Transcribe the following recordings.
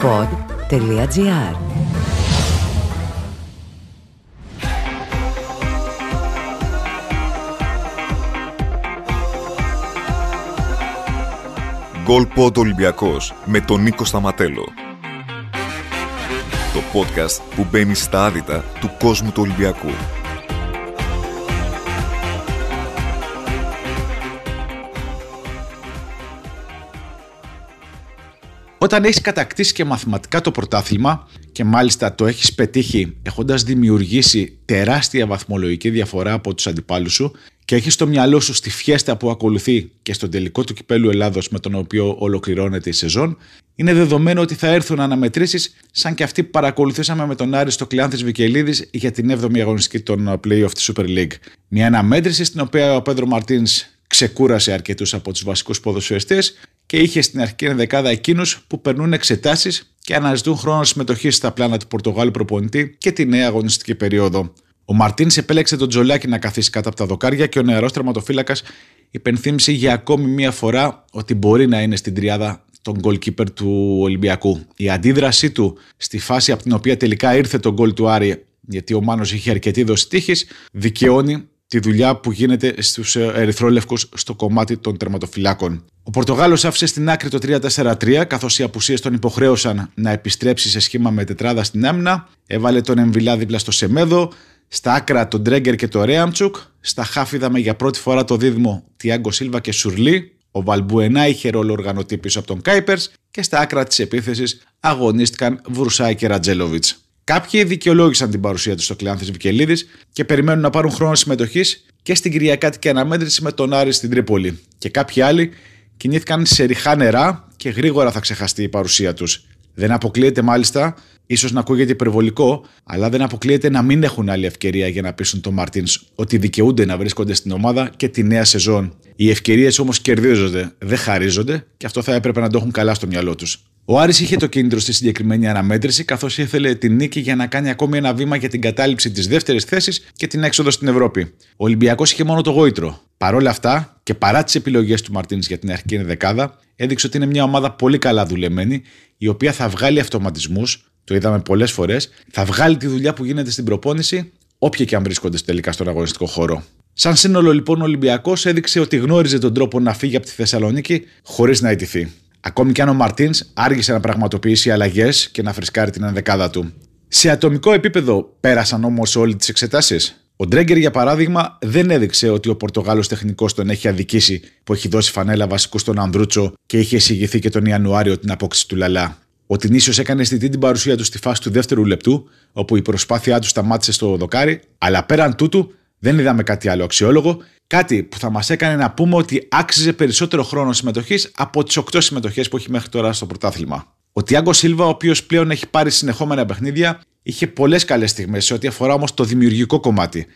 pod.gr Γκολ Pod Ολυμπιακός με τον Νίκο Σταματέλο. Το podcast που μπαίνει στα άδυτα του κόσμου του Ολυμπιακού. Όταν έχεις κατακτήσει και μαθηματικά το πρωτάθλημα και μάλιστα το έχεις πετύχει έχοντας δημιουργήσει τεράστια βαθμολογική διαφορά από τους αντιπάλους σου και έχεις στο μυαλό σου στη φιέστα που ακολουθεί και στον τελικό του κυπέλου Ελλάδος με τον οποίο ολοκληρώνεται η σεζόν, είναι δεδομένο ότι θα έρθουν αναμετρήσεις σαν και αυτή που παρακολουθήσαμε με τον Άρη στο Κλειάνθη Βικελίδης για την 7η αγωνιστική των playoff της Super League. Μια αναμέτρηση στην οποία ο Πέντρο Μαρτίνς ξεκούρασε αρκετούς από τους βασικούς ποδοσφαιριστές και είχε στην αρχική δεκάδα εκείνους που περνούν εξετάσεις και αναζητούν χρόνο συμμετοχής στα πλάνα του Πορτογάλου προπονητή και τη νέα αγωνιστική περίοδο. Ο Μαρτίνς επέλεξε τον Τζολάκη να καθίσει κάτω από τα δοκάρια και ο νεαρός τερματοφύλακας υπενθύμησε για ακόμη μία φορά ότι μπορεί να είναι στην τριάδα τον goalkeeper του Ολυμπιακού. Η αντίδρασή του στη φάση από την οποία τελικά ήρθε το γκολ του Άρη, γιατί ο Μάνος είχε αρκετή δόση τύχης, δικαιώνει τη δουλειά που γίνεται στους Ερυθρόλευκους στο κομμάτι των τερματοφυλάκων. Ο Πορτογάλος άφησε στην άκρη το 3-4-3, καθώς οι απουσίες τον υποχρέωσαν να επιστρέψει σε σχήμα με τετράδα στην άμυνα. Έβαλε τον Εμβιλά δίπλα στο Σεμέδο, στα άκρα τον Τρέγκερ και το Ρέαμτσουκ, στα χάφ είδαμε για πρώτη φορά το δίδυμο Τιάγκο Σίλβα και Σουρλί, ο Βαλμπουενά είχε ρόλο οργανωτή πίσω από τον Κάιπερς και στα άκρα της επίθεσης αγωνίστηκαν Βρουσάη και Ρατζέλοβιτ. Κάποιοι δικαιολόγησαν την παρουσία του στο Κλεάνθη Βικελίδη και περιμένουν να πάρουν χρόνο συμμετοχής και στην Κυριακάτικη αναμέτρηση με τον Άρη στην Τρίπολη. Και κάποιοι άλλοι κινήθηκαν σε ριχά νερά και γρήγορα θα ξεχαστεί η παρουσία τους. Δεν αποκλείεται μάλιστα, ίσως να ακούγεται υπερβολικό, αλλά δεν αποκλείεται να μην έχουν άλλη ευκαιρία για να πείσουν τον Μαρτίν ότι δικαιούνται να βρίσκονται στην ομάδα και τη νέα σεζόν. Οι ευκαιρίες όμως κερδίζονται, δεν χαρίζονται και αυτό θα έπρεπε να το έχουν καλά στο μυαλό τους. Ο Άρης είχε το κίνητρο στη συγκεκριμένη αναμέτρηση, καθώς ήθελε την νίκη για να κάνει ακόμη ένα βήμα για την κατάληψη της δεύτερης θέσης και την έξοδο στην Ευρώπη. Ο Ολυμπιακός είχε μόνο το γόητρο. Παρ' όλα αυτά και παρά τις επιλογές του Μαρτίνς για την αρχική δεκάδα, έδειξε ότι είναι μια ομάδα πολύ καλά δουλεμένη, η οποία θα βγάλει αυτοματισμούς, το είδαμε πολλές φορές, θα βγάλει τη δουλειά που γίνεται στην προπόνηση, όποια και αν βρίσκονται τελικά στον αγωνιστικό χώρο. Σαν σύνολο λοιπόν ο Ολυμπιακός έδειξε ότι γνώριζε τον τρόπο να φύγει από τη Θεσσαλονίκη χωρίς να ιτηθεί. Ακόμη και αν ο Μαρτίνς άργησε να πραγματοποιήσει αλλαγές και να φρεσκάρει την ενδεκάδα του. Σε ατομικό επίπεδο πέρασαν όμως όλε τις εξετάσεις. Ο Ντρέγκερ, για παράδειγμα, δεν έδειξε ότι ο Πορτογάλος τεχνικός τον έχει αδικήσει που έχει δώσει φανέλα βασικού στον Ανδρούτσο και είχε εισηγηθεί και τον Ιανουάριο την απόκτηση του Λαλά. Ο Τινίσιος έκανε αισθητή την παρουσία του στη φάση του δεύτερου λεπτού, όπου η προσπάθειά του σταμάτησε στο δοκάρι, αλλά πέραν τούτου δεν είδαμε κάτι άλλο αξιόλογο Κάτι που θα μας έκανε να πούμε ότι άξιζε περισσότερο χρόνο συμμετοχής από τις 8 συμμετοχές που έχει μέχρι τώρα στο πρωτάθλημα. Ο Τιάγκο Σίλβα, ο οποίος πλέον έχει πάρει συνεχόμενα παιχνίδια, είχε πολλές καλές στιγμές σε ό,τι αφορά όμως το δημιουργικό κομμάτι.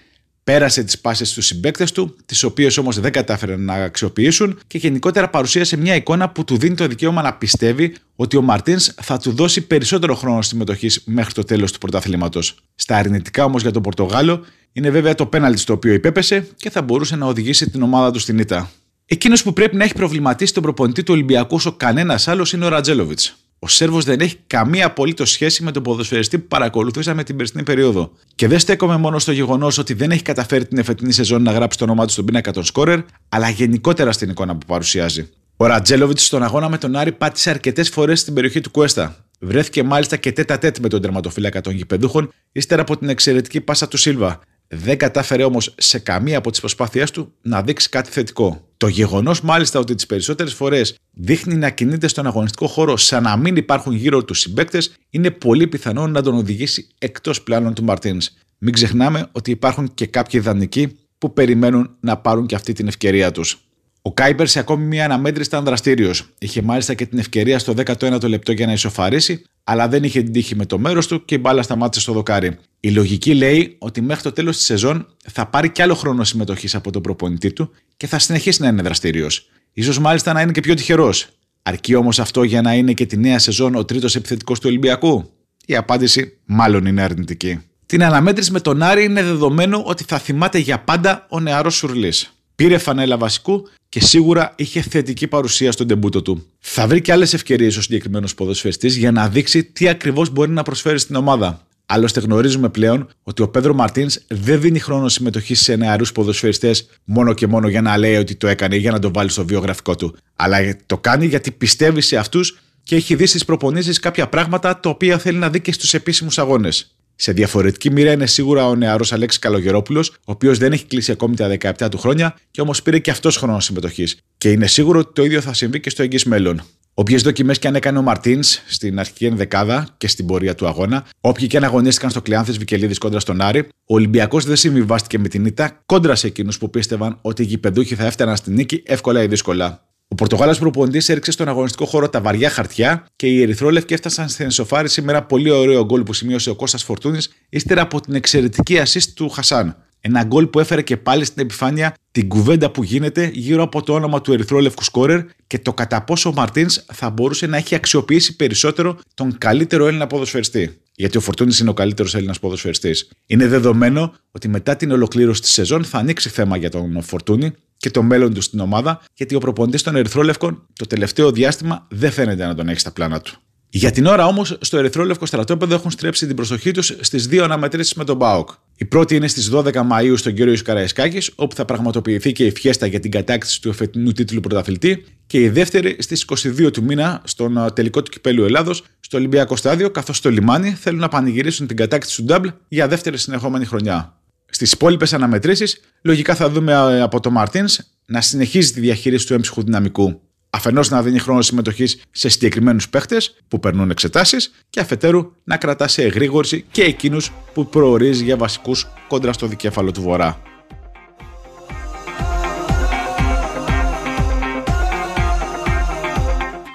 Πέρασε τις πάσει στους συμπαίκτες του, τις οποίες όμως δεν κατάφεραν να αξιοποιήσουν και γενικότερα παρουσίασε μια εικόνα που του δίνει το δικαίωμα να πιστεύει ότι ο Μαρτίνς θα του δώσει περισσότερο χρόνο συμμετοχής μέχρι το τέλος του πρωταθλήματος. Στα αρνητικά όμως για τον Πορτογάλο είναι βέβαια το πέναλτι στο οποίο υπέπεσε και θα μπορούσε να οδηγήσει την ομάδα του στην ήττα. Εκείνος που πρέπει να έχει προβληματίσει τον προπονητή του Ολυμπιακού όσο κανένας άλλος είναι ο Ρατζέλοβιτς. Ο Σέρβος δεν έχει καμία απολύτως σχέση με τον ποδοσφαιριστή που παρακολουθήσαμε την περσινή περίοδο. Και δεν στέκομαι μόνο στο γεγονός ότι δεν έχει καταφέρει την εφετινή σεζόν να γράψει το όνομά του στον πίνακα των σκόρερ, αλλά γενικότερα στην εικόνα που παρουσιάζει. Ο Ρατζέλοβιτς στον αγώνα με τον Άρη πάτησε αρκετές φορές στην περιοχή του Κουέστα. Βρέθηκε μάλιστα και τέτα τέτ με τον τερματοφύλακα των γηπεδούχων, ύστερα από την εξαιρετική πάσα του Σίλβα. Δεν κατάφερε όμως σε καμία από τις προσπάθειές του να δείξει κάτι θετικό. Το γεγονός μάλιστα ότι τις περισσότερες φορές δείχνει να κινείται στον αγωνιστικό χώρο σαν να μην υπάρχουν γύρω τους συμπαίκτες είναι πολύ πιθανό να τον οδηγήσει εκτός πλάνων του Μαρτίνς. Μην ξεχνάμε ότι υπάρχουν και κάποιοι ιδανικοί που περιμένουν να πάρουν και αυτή την ευκαιρία τους. Ο Κάιπερ σε ακόμη μια αναμέτρηση ήταν δραστήριος. Είχε μάλιστα και την ευκαιρία στο 19ο λεπτό για να ισοφαρίσει, αλλά δεν είχε την τύχη με το μέρος του και η μπάλα σταμάτησε στο δοκάρι. Η λογική λέει ότι μέχρι το τέλος της σεζόν θα πάρει κι άλλο χρόνο συμμετοχής από τον προπονητή του και θα συνεχίσει να είναι δραστήριος. σω μάλιστα να είναι και πιο τυχερός. Αρκεί όμως αυτό για να είναι και τη νέα σεζόν ο τρίτος επιθετικός του Ολυμπιακού; Η απάντηση μάλλον είναι αρνητική. Την αναμέτρηση με τον Άρη είναι δεδομένο ότι θα θυμάται για πάντα ο νεαρός Σουρλής. Πήρε φανέλα βασικού και σίγουρα είχε θετική παρουσία στον τεμπούτο του. Θα βρει και άλλες ευκαιρίες ο συγκεκριμένος ποδοσφαιριστής για να δείξει τι ακριβώς μπορεί να προσφέρει στην ομάδα. Άλλωστε, γνωρίζουμε πλέον ότι ο Πέδρο Μαρτίνς δεν δίνει χρόνο συμμετοχής σε νεαρούς ποδοσφαιριστές μόνο και μόνο για να λέει ότι το έκανε ή για να το βάλει στο βιογραφικό του. Αλλά το κάνει γιατί πιστεύει σε αυτούς και έχει δει στις προπονήσεις κάποια πράγματα τα οποία θέλει να δει και στους επίσημους αγώνες. Σε διαφορετική μοίρα είναι σίγουρα ο νεαρός Αλέξης Καλογερόπουλος, ο οποίος δεν έχει κλείσει ακόμη τα 17 του χρόνια και όμως πήρε και αυτός χρόνο συμμετοχής. Και είναι σίγουρο ότι το ίδιο θα συμβεί και στο εγγύς μέλλον. Όποιε δοκιμές και αν έκανε ο Μαρτίνς στην αρχική ενδεκάδα και στην πορεία του αγώνα, όποιοι και αν αγωνίστηκαν στο Κλεάνθε Βικελίδης κόντρα στον Άρη, ο Ολυμπιακός δεν συμβιβάστηκε με την ήττα κόντρα σε εκείνους που πίστευαν ότι οι γηπεδούχοι θα έφταναν στην νίκη εύκολα ή δύσκολα. Ο Πορτογάλος προπονητής έριξε στον αγωνιστικό χώρο τα βαριά χαρτιά και οι Ερυθρόλευκοι έφτασαν στην ενσοφάριση με ένα πολύ ωραίο γκολ που σημείωσε ο Κώστας Φορτούνης ύστερα από την εξαιρετική assist του Χασάν. Ένα γκολ που έφερε και πάλι στην επιφάνεια την κουβέντα που γίνεται γύρω από το όνομα του Ερυθρόλευκου σκόρερ και το κατά πόσο ο Μαρτίνς θα μπορούσε να έχει αξιοποιήσει περισσότερο τον καλύτερο Έλληνα ποδοσφαιριστή. Γιατί ο Φορτούνης είναι ο καλύτερος Έλληνας ποδοσφαιριστής. Είναι δεδομένο ότι μετά την ολοκλήρωση της σεζόν θα ανοίξει θέμα για τον Φορτούνη και το μέλλον του στην ομάδα, γιατί ο προπονητής των Ερυθρόλευκων το τελευταίο διάστημα δεν φαίνεται να τον έχει στα πλάνα του. Για την ώρα όμως, στο Ερυθρόλευκο στρατόπεδο έχουν στρέψει την προσοχή τους στις δύο αναμετρήσεις με τον Μπάουκ. Η πρώτη είναι στις 12 Μαου στον κύριο Καραϊσκάκη, όπου θα πραγματοποιηθεί και η φιέστα για την κατάκτηση του εφετινού τίτλου πρωταθλητή, και η δεύτερη στις 22 του μήνα στον τελικό του κυπέλου Ελλάδος, στο Ολυμπιακό Στάδιο, καθώς στο λιμάνι θέλουν να πανηγυρίσουν την κατάκτηση του Νταμπλ για δεύτερη συνεχόμενη χρονιά. Στις υπόλοιπες αναμετρήσεις, λογικά θα δούμε ε, από τον Μαρτίνς να συνεχίζει τη διαχείριση του έμψυχου δυναμικού. Αφενός να δίνει χρόνο συμμετοχής σε συγκεκριμένους παίχτες που περνούν εξετάσεις και αφετέρου να κρατά σε εγρήγορση και εκείνους που προορίζει για βασικούς κόντρα στο δικέφαλο του Βορρά.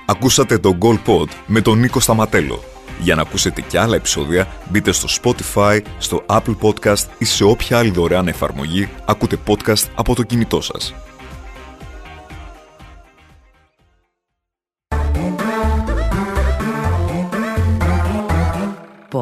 Ακούσατε το Goal Pod με τον Νίκο Σταματέλο. Για να ακούσετε και άλλα επεισόδια, μπείτε στο Spotify, στο Apple Podcast ή σε όποια άλλη δωρεάν εφαρμογή ακούτε podcast από το κινητό σας.